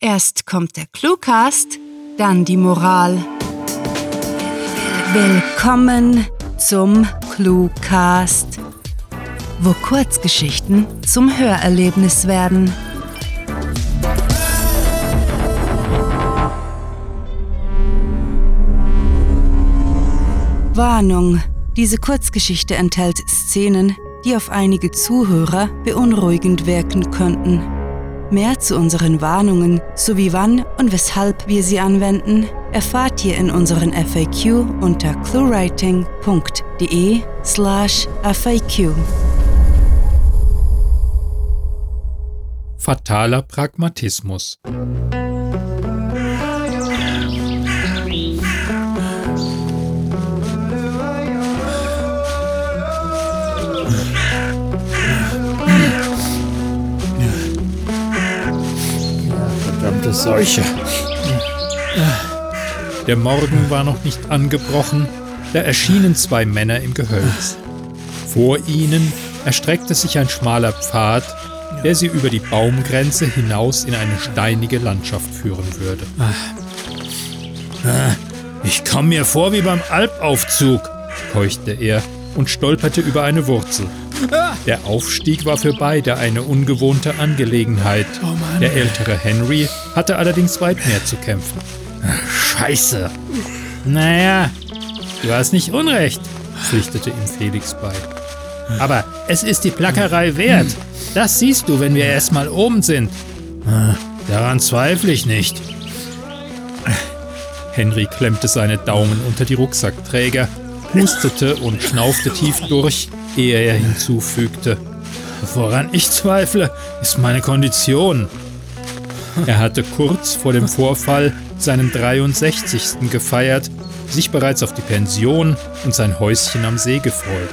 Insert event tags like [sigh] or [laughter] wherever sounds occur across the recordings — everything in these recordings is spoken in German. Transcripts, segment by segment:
Erst kommt der Cluecast, dann die Moral. Willkommen zum Cluecast, wo Kurzgeschichten zum Hörerlebnis werden. Warnung. Diese Kurzgeschichte enthält Szenen, die auf einige Zuhörer beunruhigend wirken könnten. Mehr zu unseren Warnungen sowie wann und weshalb wir sie anwenden, erfahrt ihr in unseren FAQ unter cluewriting.de slash FAQ. Fataler Pragmatismus. Verdammte Seuche. Der Morgen war noch nicht angebrochen, da erschienen zwei Männer im Gehölz. Vor ihnen erstreckte sich ein schmaler Pfad, der sie über die Baumgrenze hinaus in eine steinige Landschaft führen würde. Ah, Ich komme mir vor wie beim Alpaufzug. keuchte er und stolperte über eine Wurzel. Der Aufstieg war für beide eine ungewohnte Angelegenheit. Der ältere Henry hatte allerdings weit mehr zu kämpfen. Scheiße. Naja, du hast nicht unrecht, pflichtete ihm Felix bei. aber es ist die Plackerei wert. Das siehst du, wenn wir erstmal oben sind. Daran zweifle ich nicht. Henry klemmte seine Daumen unter die Rucksackträger, hustete und schnaufte tief durch, ehe er hinzufügte. Woran ich zweifle, ist meine Kondition. Er hatte kurz vor dem Vorfall seinen 63. gefeiert, sich bereits auf die Pension und sein Häuschen am See gefreut.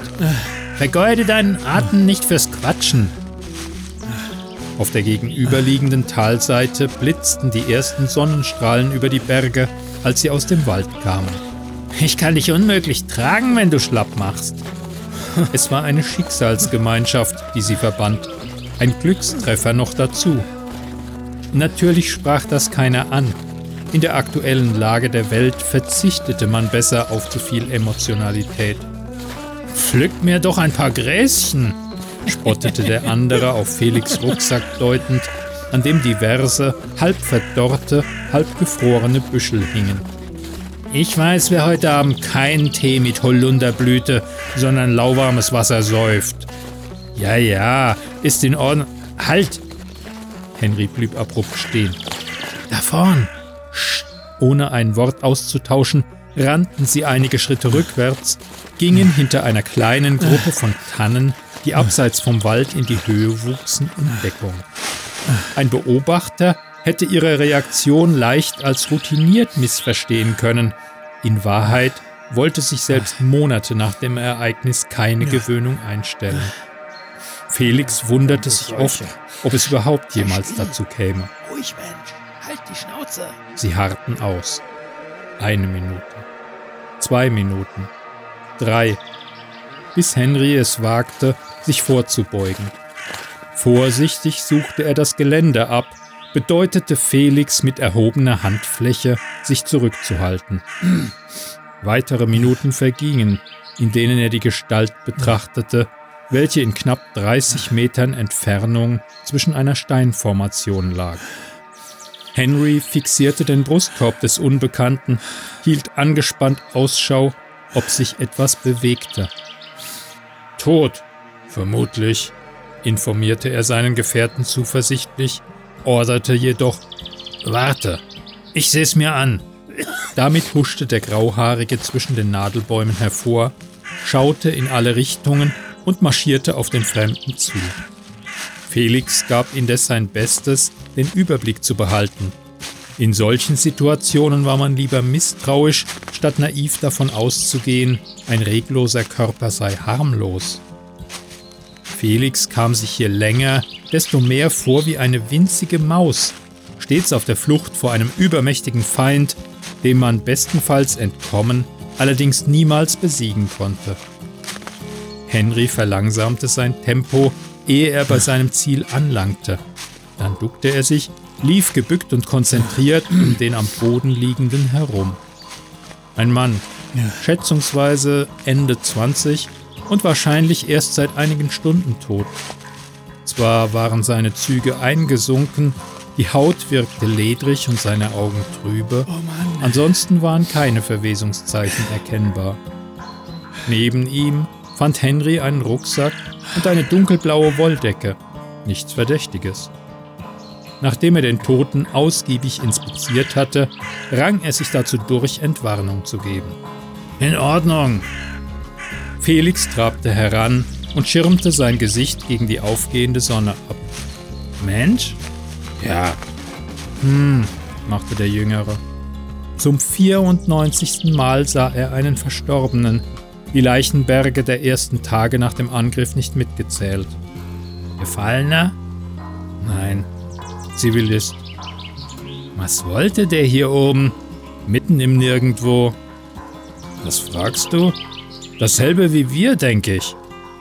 Vergeude deinen Atem nicht fürs Quatschen. Auf der gegenüberliegenden Talseite blitzten die ersten Sonnenstrahlen über die Berge, als sie aus dem Wald kamen. Ich kann dich unmöglich tragen, wenn du schlapp machst. [laughs] Es war eine Schicksalsgemeinschaft, die sie verband. Ein Glückstreffer noch dazu. Natürlich sprach das keiner an. In der aktuellen Lage der Welt verzichtete man besser auf zu viel Emotionalität. Pflück mir doch ein paar Gräschen. spottete der andere auf Felix Rucksack deutend, an dem diverse, halb verdorrte, halb gefrorene Büschel hingen. Ich weiß, wer heute Abend keinen Tee mit Holunderblüte, sondern lauwarmes Wasser säuft. Ja, ja, ist in Ordnung. Halt! Henry blieb abrupt stehen. Da vorn! Ohne ein Wort auszutauschen, rannten sie einige Schritte rückwärts, gingen hinter einer kleinen Gruppe von Tannen, die abseits vom Wald in die Höhe wuchsen, in Deckung. Ein Beobachter hätte ihre Reaktion leicht als routiniert missverstehen können. In Wahrheit wollte sich selbst Monate nach dem Ereignis keine Gewöhnung einstellen. Felix wunderte sich oft, ob es überhaupt jemals dazu käme. Ruhig, Mensch. Halt die Schnauze. Sie harrten aus. Eine Minute. Zwei Minuten. Drei. Bis Henry es wagte, sich vorzubeugen. Vorsichtig suchte er das Gelände ab, bedeutete Felix mit erhobener Handfläche, sich zurückzuhalten. Weitere Minuten vergingen, in denen er die Gestalt betrachtete, welche in knapp 30 Metern Entfernung zwischen einer Steinformation lag. Henry fixierte den Brustkorb des Unbekannten, hielt angespannt Ausschau, ob sich etwas bewegte. Tot, vermutlich, informierte er seinen Gefährten zuversichtlich, orderte jedoch Warte. Ich seh's mir an. Damit huschte der Grauhaarige zwischen den Nadelbäumen hervor, schaute in alle Richtungen und marschierte auf den Fremden zu. Felix gab indes sein Bestes, den Überblick zu behalten. In solchen Situationen war man lieber misstrauisch, statt naiv davon auszugehen, ein regloser Körper sei harmlos. Felix kam sich hier länger, desto mehr vor wie eine winzige Maus, stets auf der Flucht vor einem übermächtigen Feind, dem man bestenfalls entkommen, allerdings niemals besiegen konnte. Henry verlangsamte sein Tempo, ehe er bei seinem Ziel anlangte. Dann duckte er sich lief gebückt und konzentriert um den am Boden liegenden herum. Ein Mann, schätzungsweise Ende 20 und wahrscheinlich erst seit einigen Stunden tot. Zwar waren seine Züge eingesunken, die Haut wirkte ledrig und seine Augen trübe, ansonsten waren keine Verwesungszeichen erkennbar. Neben ihm fand Henry einen Rucksack und eine dunkelblaue Wolldecke, nichts Verdächtiges. Nachdem er den Toten ausgiebig inspiziert hatte, rang er sich dazu durch, Entwarnung zu geben. In Ordnung! Felix trabte heran und schirmte sein Gesicht gegen die aufgehende Sonne ab. Mensch? Ja. Hm, machte der Jüngere. Zum 94. Mal sah er einen Verstorbenen, die Leichenberge der ersten Tage nach dem Angriff nicht mitgezählt. Gefallener? Nein, Zivilist. Was wollte der hier oben? Mitten im Nirgendwo. Was fragst du? Dasselbe wie wir, denke ich,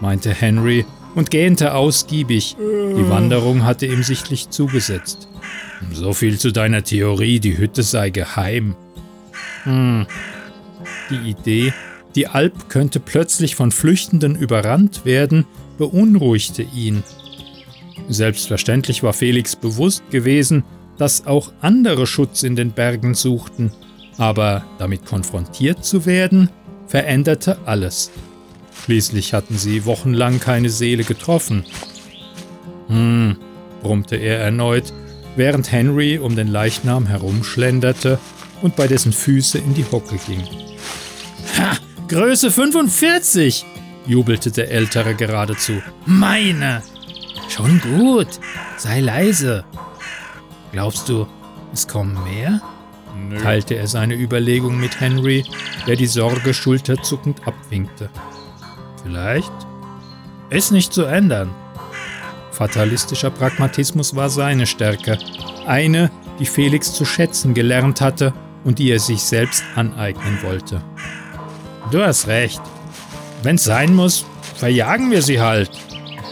meinte Henry und gähnte ausgiebig. Die Wanderung hatte ihm sichtlich zugesetzt. So viel zu deiner Theorie, die Hütte sei geheim. Hm. Die Idee, die Alp könnte plötzlich von Flüchtenden überrannt werden, beunruhigte ihn. Selbstverständlich war Felix bewusst gewesen, dass auch andere Schutz in den Bergen suchten, aber damit konfrontiert zu werden, veränderte alles. Schließlich hatten sie wochenlang keine Seele getroffen. Hm, brummte er erneut, während Henry um den Leichnam herumschlenderte und bei dessen Füße in die Hocke ging. Ha, Größe 45! jubelte der Ältere geradezu. Meine! Schon gut, sei leise. Glaubst du, es kommen mehr? Nö. teilte er seine Überlegung mit Henry, der die Sorge schulterzuckend abwinkte. Vielleicht? Ist nicht zu ändern. Fatalistischer Pragmatismus war seine Stärke, eine, die Felix zu schätzen gelernt hatte und die er sich selbst aneignen wollte. Du hast recht. Wenn's sein muss, verjagen wir sie halt,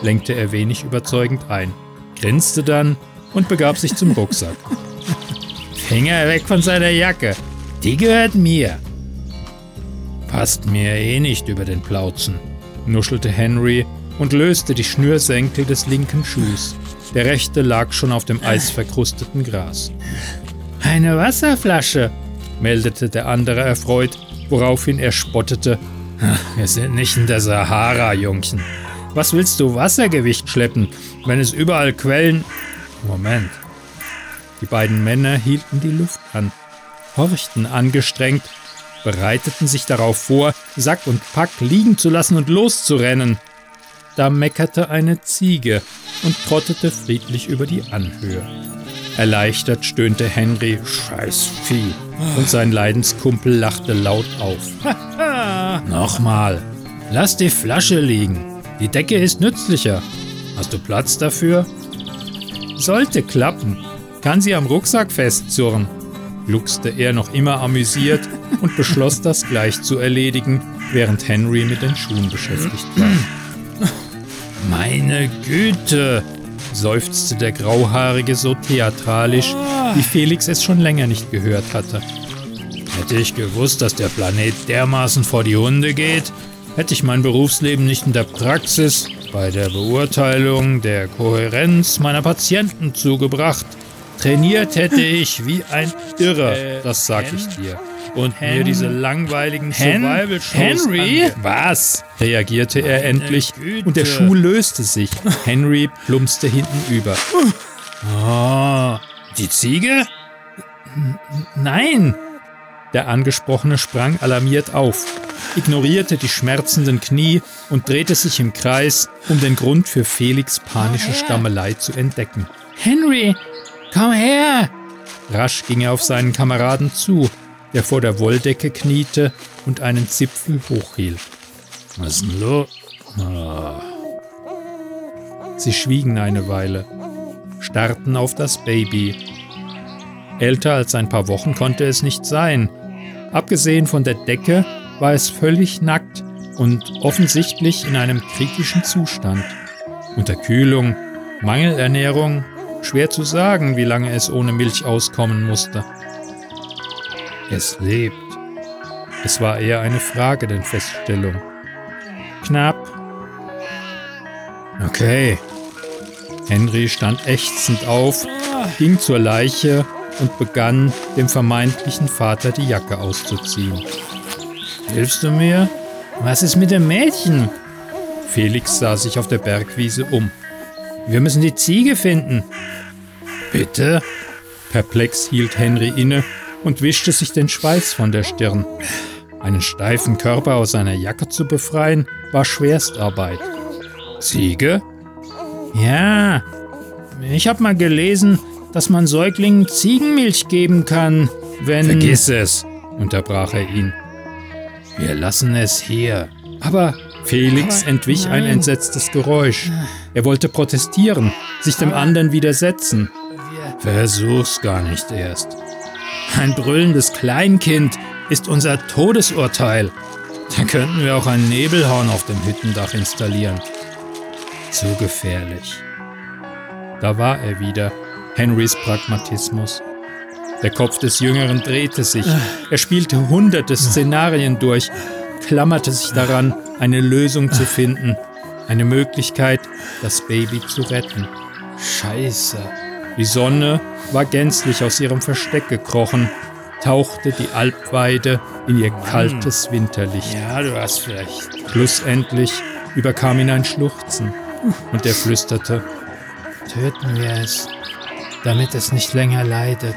lenkte er wenig überzeugend ein, grinste dann und begab sich zum Rucksack. [laughs] Finger weg von seiner Jacke, die gehört mir. Passt mir eh nicht über den Plauzen, nuschelte Henry und löste die Schnürsenkel des linken Schuhs. Der rechte lag schon auf dem eisverkrusteten Gras. Eine Wasserflasche, meldete der andere erfreut, woraufhin er spottete. Wir sind nicht in der Sahara, Jungchen. Was willst du Wassergewicht schleppen, wenn es überall Quellen. Moment. Die beiden Männer hielten die Luft an, horchten angestrengt, bereiteten sich darauf vor, Sack und Pack liegen zu lassen und loszurennen. Da meckerte eine Ziege und trottete friedlich über die Anhöhe. Erleichtert stöhnte Henry Scheiß Vieh und sein Leidenskumpel lachte laut auf. [laughs] Nochmal, lass die Flasche liegen. Die Decke ist nützlicher. Hast du Platz dafür? Sollte klappen. Kann sie am Rucksack festzurren, gluckste er noch immer amüsiert und beschloss das gleich zu erledigen, während Henry mit den Schuhen beschäftigt war. Meine Güte, seufzte der Grauhaarige so theatralisch, wie Felix es schon länger nicht gehört hatte. Hätte ich gewusst, dass der Planet dermaßen vor die Hunde geht, Hätte ich mein Berufsleben nicht in der Praxis, bei der Beurteilung der Kohärenz meiner Patienten zugebracht, trainiert hätte ich wie ein Irrer, äh, das sag ich dir. Und Hen mir diese langweiligen Survival-Shows. Henry? Was? reagierte er endlich und der Schuh löste sich. Henry plumpste hinten über. Oh, die Ziege? Nein! Der Angesprochene sprang alarmiert auf ignorierte die schmerzenden Knie und drehte sich im Kreis, um den Grund für Felix panische Stammelei zu entdecken. Henry, komm her! Rasch ging er auf seinen Kameraden zu, der vor der Wolldecke kniete und einen Zipfel hochhielt. Was denn los? Oh. Sie schwiegen eine Weile, starrten auf das Baby. Älter als ein paar Wochen konnte es nicht sein. Abgesehen von der Decke war es völlig nackt und offensichtlich in einem kritischen Zustand. Unterkühlung, Mangelernährung, Schwer zu sagen, wie lange es ohne Milch auskommen musste. Es lebt. Es war eher eine Frage denn Feststellung. Knapp. Okay. Henry stand ächzend auf, ging zur Leiche und begann, dem vermeintlichen Vater die Jacke auszuziehen. Hilfst du mir? Was ist mit dem Mädchen? Felix sah sich auf der Bergwiese um. Wir müssen die Ziege finden. Bitte? Perplex hielt Henry inne und wischte sich den Schweiß von der Stirn. Einen steifen Körper aus seiner Jacke zu befreien, war Schwerstarbeit. Ziege? Ja, ich habe mal gelesen, dass man Säuglingen Ziegenmilch geben kann, wenn... Vergiss es, unterbrach er ihn. Wir lassen es hier. Aber Felix entwich ein entsetztes Geräusch. Er wollte protestieren, sich dem anderen widersetzen. Versuch's gar nicht erst. Ein brüllendes Kleinkind ist unser Todesurteil. Da könnten wir auch ein Nebelhorn auf dem Hüttendach installieren. Zu gefährlich. Da war er wieder, Henrys Pragmatismus. Der Kopf des Jüngeren drehte sich. Er spielte hunderte Szenarien durch, klammerte sich daran, eine Lösung zu finden, eine Möglichkeit, das Baby zu retten. Scheiße. Die Sonne war gänzlich aus ihrem Versteck gekrochen, tauchte die Alpweide in ihr kaltes Winterlicht. Ja, du hast recht. Schlussendlich überkam ihn ein Schluchzen und er flüsterte: Töten wir es, damit es nicht länger leidet.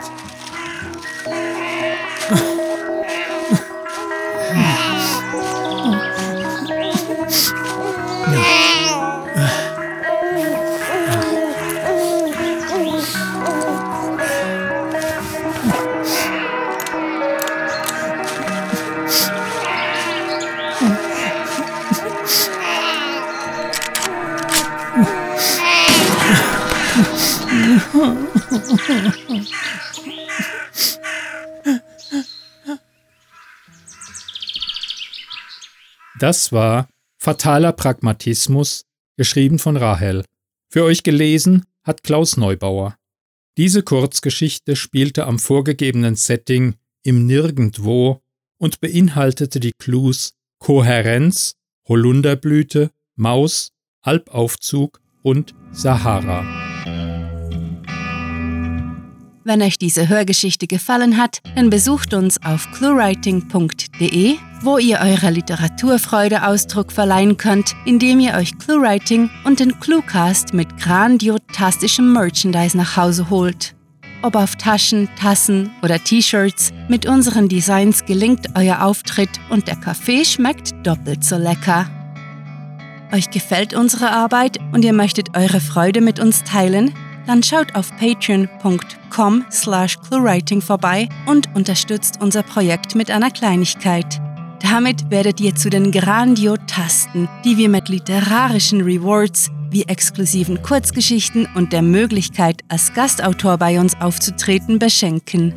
Das war Fataler Pragmatismus, geschrieben von Rahel. Für euch gelesen hat Klaus Neubauer. Diese Kurzgeschichte spielte am vorgegebenen Setting im Nirgendwo und beinhaltete die Clues Kohärenz, Holunderblüte, Maus, Alpaufzug und Sahara. Wenn euch diese Hörgeschichte gefallen hat, dann besucht uns auf cluewriting.de, wo ihr eurer Literaturfreude Ausdruck verleihen könnt, indem ihr euch Cluewriting und den Cluecast mit grandiotastischem Merchandise nach Hause holt. Ob auf Taschen, Tassen oder T-Shirts, mit unseren Designs gelingt euer Auftritt und der Kaffee schmeckt doppelt so lecker. Euch gefällt unsere Arbeit und ihr möchtet eure Freude mit uns teilen? Dann schaut auf patreon.com slash cluewriting vorbei und unterstützt unser Projekt mit einer Kleinigkeit. Damit werdet ihr zu den Grandiotasten, die wir mit literarischen Rewards wie exklusiven Kurzgeschichten und der Möglichkeit, als Gastautor bei uns aufzutreten, beschenken.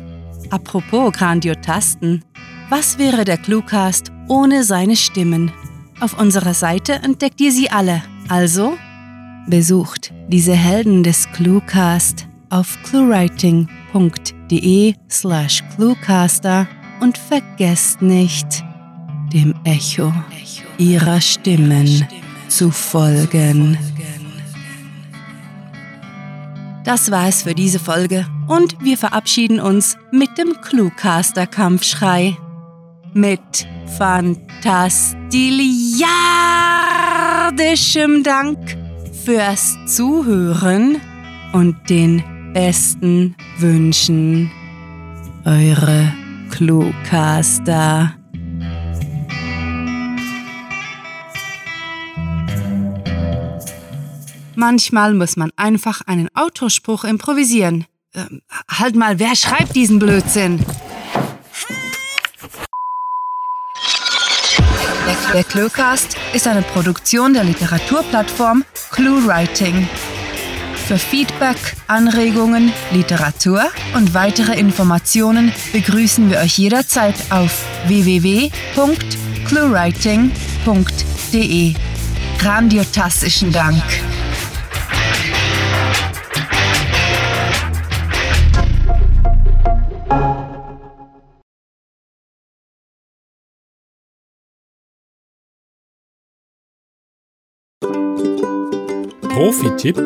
Apropos Grandiotasten, was wäre der Cluecast ohne seine Stimmen? Auf unserer Seite entdeckt ihr sie alle, also Besucht diese Helden des Cluecast auf cluewriting.de slash cluecaster und vergesst nicht, dem Echo ihrer Stimmen zu folgen. Das war es für diese Folge und wir verabschieden uns mit dem Cluecaster-Kampfschrei. Mit fantastiliardischem Dank fürs Zuhören und den besten Wünschen. Eure Cluecaster. Manchmal muss man einfach einen Autospruch improvisieren. Ähm, halt mal, wer schreibt diesen Blödsinn? Der Cluecast ist eine Produktion der Literaturplattform ClueWriting. Für Feedback, Anregungen, Literatur und weitere Informationen begrüßen wir euch jederzeit auf www.cluewriting.de. Grandiotastischen Dank. Profi-Tipp: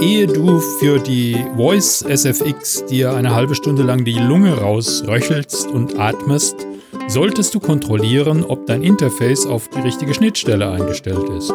Ehe du für die Voice SFX dir eine halbe Stunde lang die Lunge rausröchelst und atmest, solltest du kontrollieren, ob dein Interface auf die richtige Schnittstelle eingestellt ist.